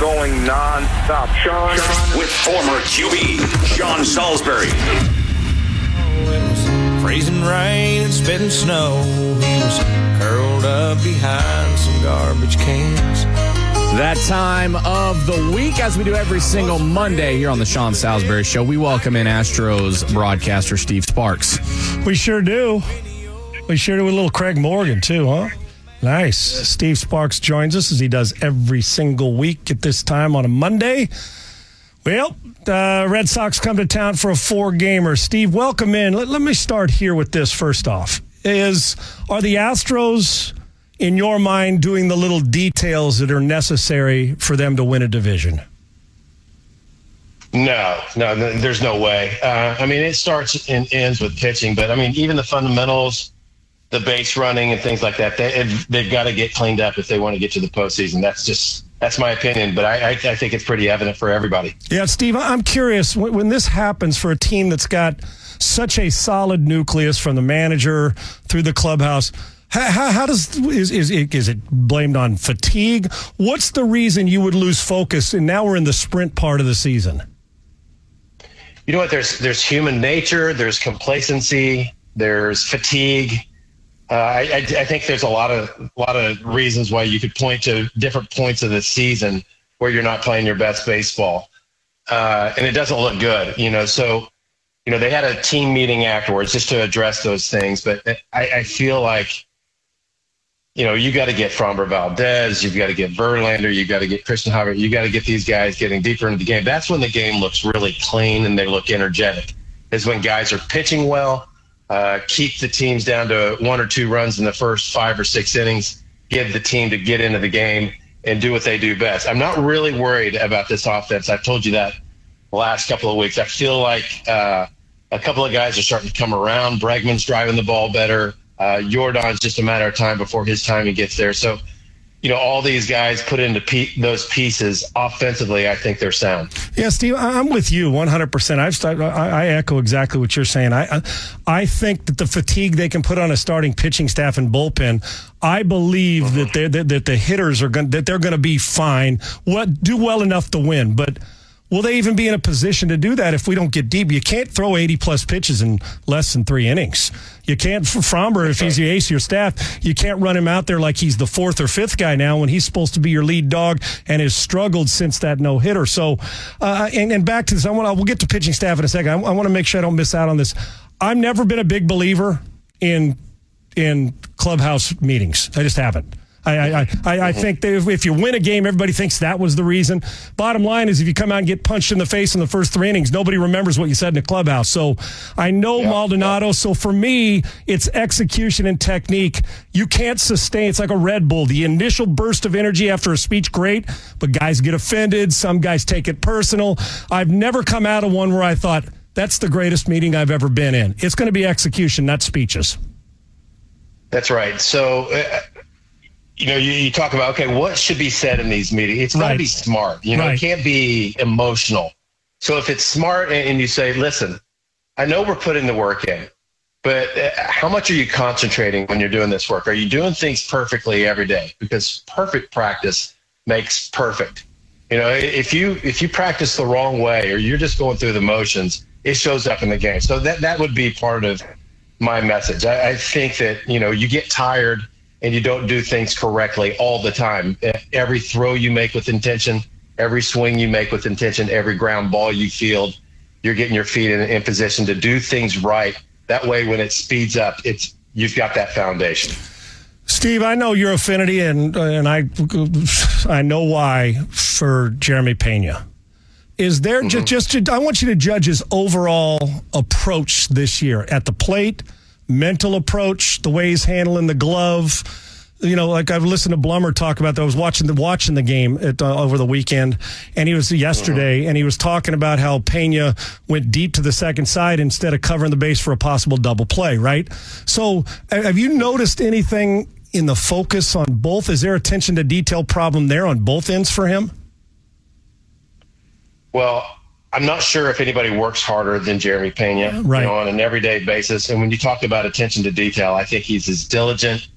Going non-stop. Sean. with former QB Sean Salisbury. Freezing rain and spitting snow. He was curled up behind some garbage cans. That time of the week, as we do every single Monday here on the Sean Salisbury Show, we welcome in Astros broadcaster Steve Sparks. We sure do. We sure do with little Craig Morgan, too, huh? Nice. Steve Sparks joins us as he does every single week at this time on a Monday. Well, the Red Sox come to town for a four gamer. Steve, welcome in. Let, let me start here with this first off. Is are the Astros in your mind doing the little details that are necessary for them to win a division? No, no, there's no way. Uh, I mean, it starts and ends with pitching, but I mean, even the fundamentals, the base running and things like that, they, they've got to get cleaned up if they want to get to the postseason. That's just that's my opinion, but I, I, I think it's pretty evident for everybody. Yeah, Steve, I'm curious when, when this happens for a team that's got such a solid nucleus from the manager through the clubhouse. How, how, how does is, is it, is it blamed on fatigue? What's the reason you would lose focus? And now we're in the sprint part of the season. You know what? There's there's human nature. There's complacency. There's fatigue. Uh, I, I, I think there's a lot of a lot of reasons why you could point to different points of the season where you're not playing your best baseball, uh, and it doesn't look good. You know, so you know they had a team meeting afterwards just to address those things. But I, I feel like you know you got to get Framber Valdez, you've got to get Verlander, you've got to get Christian Javier, you got to get these guys getting deeper into the game. That's when the game looks really clean and they look energetic. Is when guys are pitching well uh, keep the teams down to one or two runs in the first five or six innings, give the team to get into the game and do what they do best. I'm not really worried about this offense. I've told you that the last couple of weeks. I feel like uh, a couple of guys are starting to come around. Bregman's driving the ball better. Uh, Yordan's just a matter of time before his timing gets there. So you know, all these guys put into pe- those pieces offensively, I think they're sound. Yeah, Steve, I'm with you 100%. I've started, I, I echo exactly what you're saying. I, I think that the fatigue they can put on a starting pitching staff and bullpen, I believe that, that, that the hitters are going that they're going to be fine. What do well enough to win, but Will they even be in a position to do that if we don't get deep? You can't throw 80 plus pitches in less than three innings. You can't, for Framber, if he's the ace of your staff, you can't run him out there like he's the fourth or fifth guy now when he's supposed to be your lead dog and has struggled since that no hitter. So, uh, and, and back to this, I want we'll get to pitching staff in a second. I, I want to make sure I don't miss out on this. I've never been a big believer in in clubhouse meetings. I just haven't. I, I, I, I think that if, if you win a game, everybody thinks that was the reason. Bottom line is, if you come out and get punched in the face in the first three innings, nobody remembers what you said in the clubhouse. So I know yeah, Maldonado. Yeah. So for me, it's execution and technique. You can't sustain. It's like a Red Bull. The initial burst of energy after a speech, great, but guys get offended. Some guys take it personal. I've never come out of one where I thought that's the greatest meeting I've ever been in. It's going to be execution, not speeches. That's right. So. Uh, you know, you, you, talk about okay, what should be said in these meetings? It's got to be smart. You know, right. it can't be emotional. So if it's smart and, and, you say, listen, I know we're putting the work in, but uh, how much are you concentrating when you're doing this work? Are you doing things perfectly every day? Because perfect practice makes perfect. You know, if you if you practice the wrong way or you're just going through the motions, it shows up in the game. So that that would be part of my message. I, I think that you know you get tired and you don't do things correctly all the time. Every throw you make with intention, every swing you make with intention, every ground ball you field, you're getting your feet in, in position to do things right. That way, when it speeds up, it's you've got that foundation. Steve, I know your affinity, and and I I know why for Jeremy Pena. Is there mm-hmm. just just I want you to judge his overall approach this year at the plate mental approach, the way he's handling the glove, you know, like I've listened to Blummer talk about that. I was watching the watching the game at, uh, over the weekend, and he was yesterday, and he was talking about how Pena went deep to the second side instead of covering the base for a possible double play. Right. So, have you noticed anything in the focus on both? Is there attention to detail problem there on both ends for him? Well, I'm not sure if anybody works harder than Jeremy Pena Right. you know, on an everyday basis. And when you talk about attention to detail, I think he's as diligent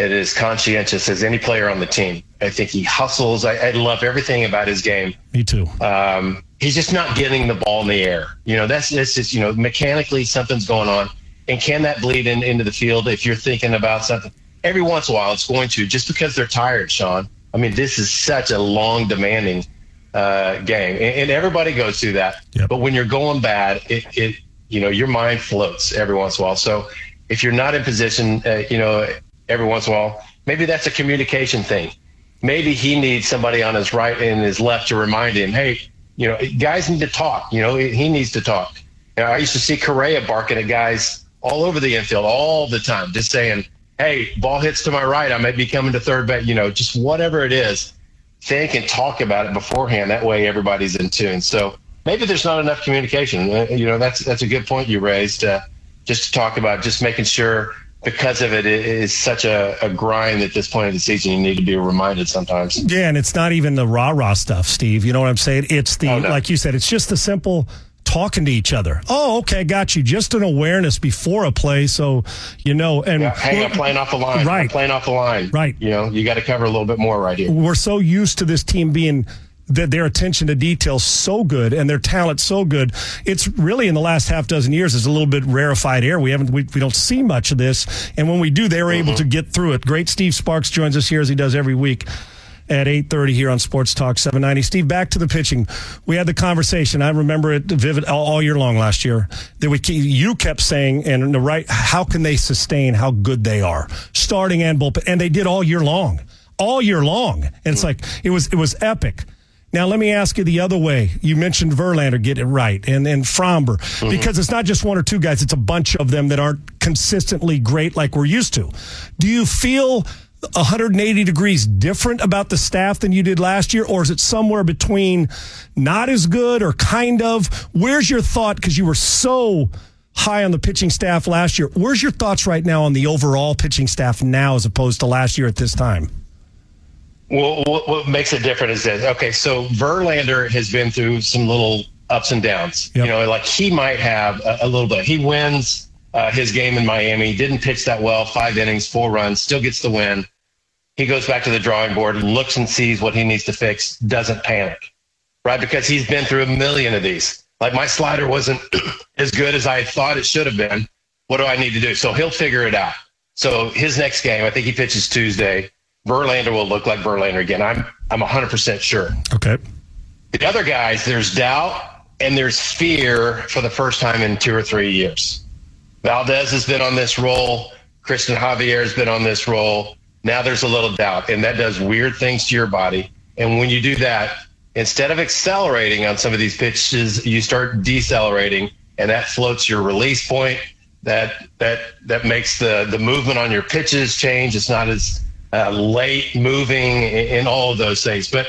and as conscientious as any player on the team. I think he hustles. I, I love everything about his game. Me too. Um, he's just not getting the ball in the air. You know, that's, that's just, you know, mechanically something's going on. And can that bleed in, into the field if you're thinking about something? Every once in a while, it's going to, just because they're tired, Sean. I mean, this is such a long, demanding uh, game, and, and everybody goes through that. Yep. But when you're going bad, it, it, you know, your mind floats every once in a while. So if you're not in position, uh, you know, every once in a while, maybe that's a communication thing. Maybe he needs somebody on his right and his left to remind him, hey, you know, guys need to talk. You know, he needs to talk. You know, I used to see Correa barking at guys all over the infield all the time, just saying, hey, ball hits to my right. I may be coming to third base, you know, just whatever it is. Think and talk about it beforehand. That way everybody's in tune. So maybe there's not enough communication. Uh, You know, that's that's a good point you raised. Uh, just to talk about just making sure because of it, it is such a, a grind at this point of the season. You need to be reminded sometimes. Yeah, and it's not even the rah rah stuff, Steve. You know what I'm saying? It's the Oh, no. like you said. It's just the simple talking to each other. Oh, okay, got you. Just an awareness before a play, so you know. And Yeah, hang up playing off the line. Right. I'm playing off the line. Right. You know, you got to cover a little bit more right here. we're so used to this team being that their attention to detail so good and their talent so good. It's really in the last half dozen years is a little bit rarefied air. We haven't we, we don't see much of this, and when we do, they're able mm-hmm. to get through it. Great, Steve Sparks joins us here as he does every week. At eight thirty here on Sports Talk seven ninety. Steve, back to the pitching. We had the conversation. I remember it vivid all, all year long last year. That we you kept saying and the right. How can they sustain how good they are, starting and bullpen, and they did all year long all year long. And it's like it was it was epic. Now let me ask you the other way. You mentioned Verlander get it right and and Framber mm-hmm. because it's not just one or two guys. It's a bunch of them that aren't consistently great like we're used to. Do you feel 180 degrees different about the staff than you did last year, or is it somewhere between not as good or kind of? Where's your thought? Because you were so high on the pitching staff last year. Where's your thoughts right now on the overall pitching staff now as opposed to last year at this time? Well, what, what makes it different is this. Okay, so Verlander has been through some little ups and downs. Yep. You know, like he might have a, a little bit. He wins uh, his game in Miami, didn't pitch that well, five innings, four runs, still gets the win. He goes back to the drawing board, looks and sees what he needs to fix, doesn't panic, right? Because he's been through a million of these. Like my slider wasn't as good as I thought it should have been. What do I need to do? So he'll figure it out. So his next game, I think he pitches Tuesday. Verlander will look like Verlander again. I'm I'm 100% sure. Okay. The other guys, there's doubt and there's fear for the first time in two or three years. Valdez has been on this roll. Christian Javier has been on this roll. Now there's a little doubt, and that does weird things to your body. And when you do that, instead of accelerating on some of these pitches, you start decelerating, and that floats your release point. That that that makes the the movement on your pitches change. It's not as uh, late moving in all of those things. But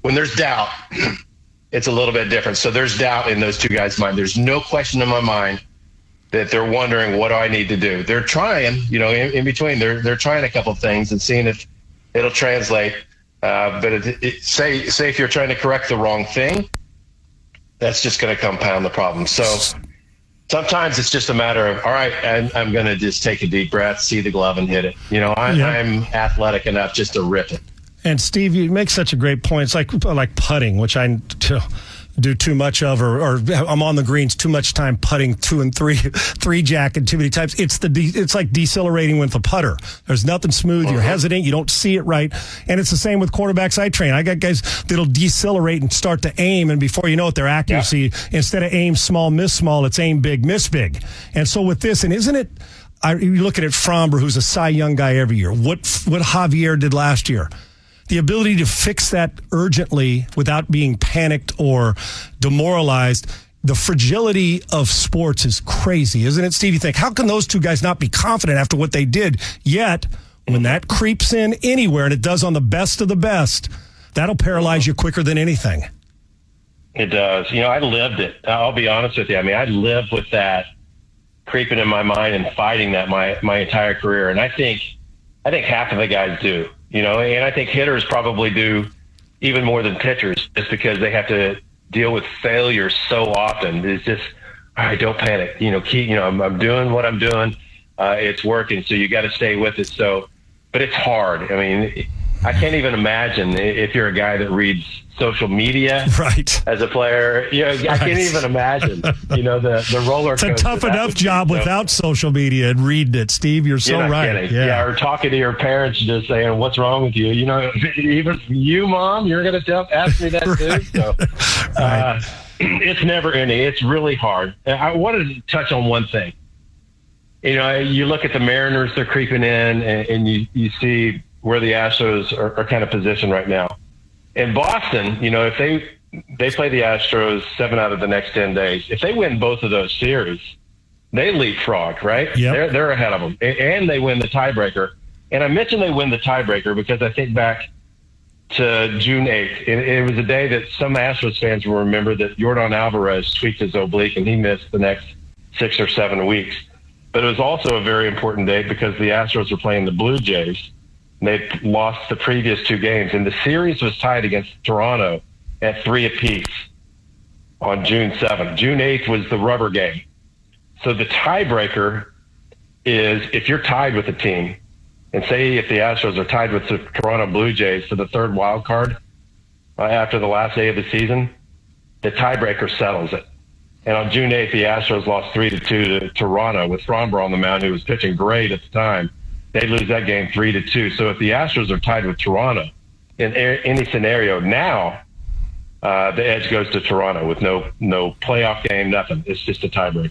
when there's doubt, it's a little bit different. So there's doubt in those two guys' mind. There's no question in my mind that they're wondering what do I need to do. They're trying, you know, in, in between. They're they're trying a couple things and seeing if it'll translate. Uh, but it, it, say say if you're trying to correct the wrong thing, that's just going to compound the problem. So sometimes it's just a matter of all right, I'm, I'm going to just take a deep breath, see the glove, and hit it. You know, I, Yeah. I'm athletic enough just to rip it. And Steve, you make such a great point. It's like like putting, which I do too much of, or, or I'm on the greens too much time putting two and three, three jacking too many times. It's the de- it's like decelerating with a putter. There's nothing smooth. You're uh-huh. hesitant. You don't see it right. And it's the same with quarterbacks I train. I got guys that'll decelerate and start to aim, and before you know it, their accuracy instead of aim small, miss small, it's aim big, miss big. And so with this, and isn't it? I, you look at it, Framber, who's a Cy Young guy every year. What what Javier did last year the ability to fix that urgently without being panicked or demoralized. The fragility of sports is crazy, isn't it, Steve? You think, how can those two guys not be confident after what they did? Yet, when that creeps in anywhere, and it does on the best of the best, that'll paralyze you quicker than anything. It does. You know, I lived it. I'll be honest with you. I mean, I lived with that creeping in my mind and fighting that my my entire career. And I think I think half of the guys do. You know, and I think hitters probably do even more than pitchers, just because they have to deal with failure so often. It's just, all right, don't panic. You know, keep. You know, I'm, I'm doing what I'm doing. Uh, it's working, so you got to stay with it. So, but it's hard. I mean, I can't even imagine if you're a guy that reads social media Right. as a player. You know, I can't even imagine. You know, the the roller. It's a tough enough job without social media and reading it, Steve. You're so You're right. kidding. Yeah. or talking to your parents, just saying, "What's wrong with you?" You know, even you, mom, you're going to tell, ask me that too. So, uh, it's never ending. It's really hard. I wanted to touch on one thing. You know, you look at the Mariners; they're creeping in, and, and you you see where the Astros are, are kind of positioned right now. In Boston, you know, if they they play the Astros seven out of the next ten days, if they win both of those series, they leapfrog, right? Yep. They're they're ahead of them, and they win the tiebreaker. And I mentioned they win the tiebreaker because I think back to June 8th. It, it was a day that some Astros fans will remember that Yordan Alvarez tweaked his oblique and he missed the next six or seven weeks. But it was also a very important day because the Astros were playing the Blue Jays. And they'd lost the previous two games, and the series was tied against Toronto at three apiece on June 7th. June 8th was the rubber game. So the tiebreaker is if you're tied with a team, and say if the Astros are tied with the Toronto Blue Jays for the third wild card uh, after the last day of the season, the tiebreaker settles it. And on June 8th, the Astros lost three to two to Toronto with Framber on the mound, who was pitching great at the time. They lose that game three to two. So if the Astros are tied with Toronto in any scenario now, uh, the edge goes to Toronto with no no playoff game, nothing. It's just a tiebreaker.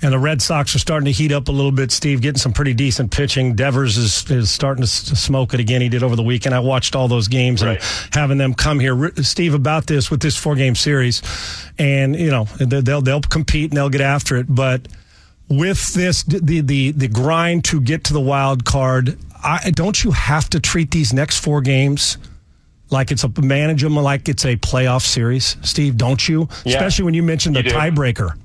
And the Red Sox are starting to heat up a little bit, Steve, getting some pretty decent pitching. Devers is, is starting to smoke it again. He did over the weekend. I watched all those games Right. and having them come here. Steve, about this with this four game series, and, you know, they'll, they'll compete and they'll get after it. But with this, the, the, the grind to get to the wild card, I, don't you have to treat these next four games like it's a manage them like it's a playoff series, Steve? Don't you? Yeah. Especially when you mentioned the tiebreaker.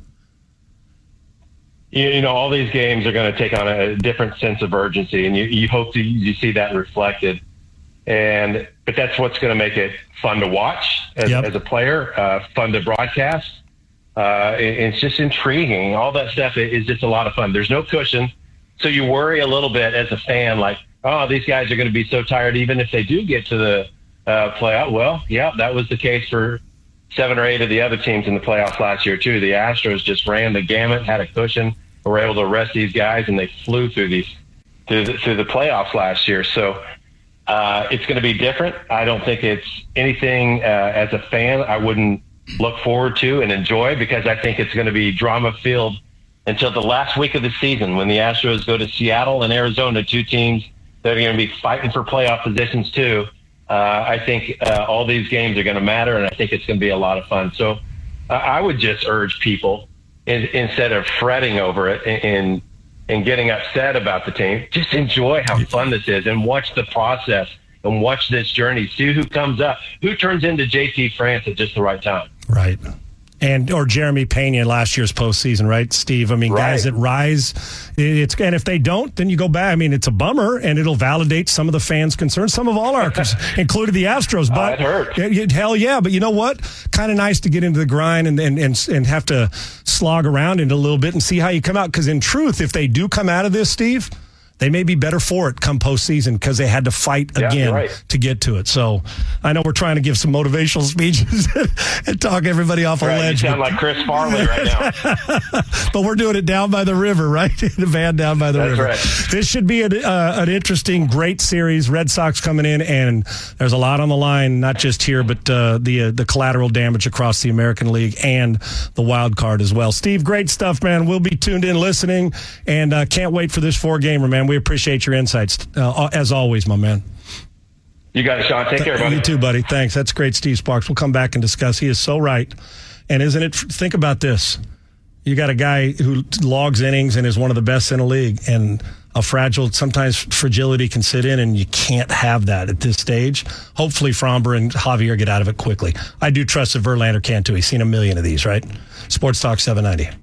you, you know, all these games are going to take on a different sense of urgency, and you, you hope to you see that reflected. And but that's what's going to make it fun to watch as, Yep. as a player, uh, fun to broadcast. Uh, it- it's just intriguing. All that stuff is just a lot of fun. There's no cushion, so you worry a little bit as a fan, like, oh, these guys are going to be so tired, even if they do get to the uh, playoff. Well, yeah, that was the case for seven or eight of the other teams in the playoffs last year too. The Astros just ran the gamut, had a cushion, were able to rest these guys, and they flew through these through the, through the playoffs last year. So uh, it's going to be different. I don't think it's anything uh, as a fan I wouldn't look forward to and enjoy because I think it's going to be drama filled until the last week of the season when the Astros go to Seattle and Arizona, two teams that are going to be fighting for playoff positions too. Uh, I think uh, all these games are going to matter, and I think it's going to be a lot of fun. So uh, I would just urge people in, instead of fretting over it and, and getting upset about the team, just enjoy how fun this is and watch the process and watch this journey. See who comes up, who turns into JP France at just the right time. Right. And or Jeremy Pena last year's postseason, right, Steve? I mean, guys that rise, it's and if they don't, then you go back. I mean, it's a bummer, and it'll validate some of the fans' concerns, some of all our, included the Astros. But oh, it. Yeah, yeah, hell yeah! But you know what? Kind of nice to get into the grind and and and and have to slog around it a little bit and see how you come out. Because in truth, if they do come out of this, Steve. They may be better for it come postseason because they had to fight Yeah, again right. to get to it. So I know we're trying to give some motivational speeches and talk everybody off a Right, you ledge. sound but- like Chris Farley right now. but we're doing it down by the river, right? In a van down by the That's river. right. This should be an, uh, an interesting, great series. Red Sox coming in, and there's a lot on the line, not just here, but uh, the uh, the collateral damage across the American League and the wild card as well. Steve, great stuff, man. We'll be tuned in, listening, and uh, can't wait for this four game, gamer, man. We appreciate your insights uh, as always, my man. You got it, Sean. Take care, buddy. You too, buddy. Thanks. That's great, Steve Sparks. We'll come back and discuss. He is so right. And isn't it? Think about this. You got a guy who logs innings and is one of the best in the league, and a fragile, sometimes fragility can sit in, and you can't have that at this stage. Hopefully, Framber and Javier get out of it quickly. I do trust that Verlander can too. He's seen a million of these, right? Sports Talk 790.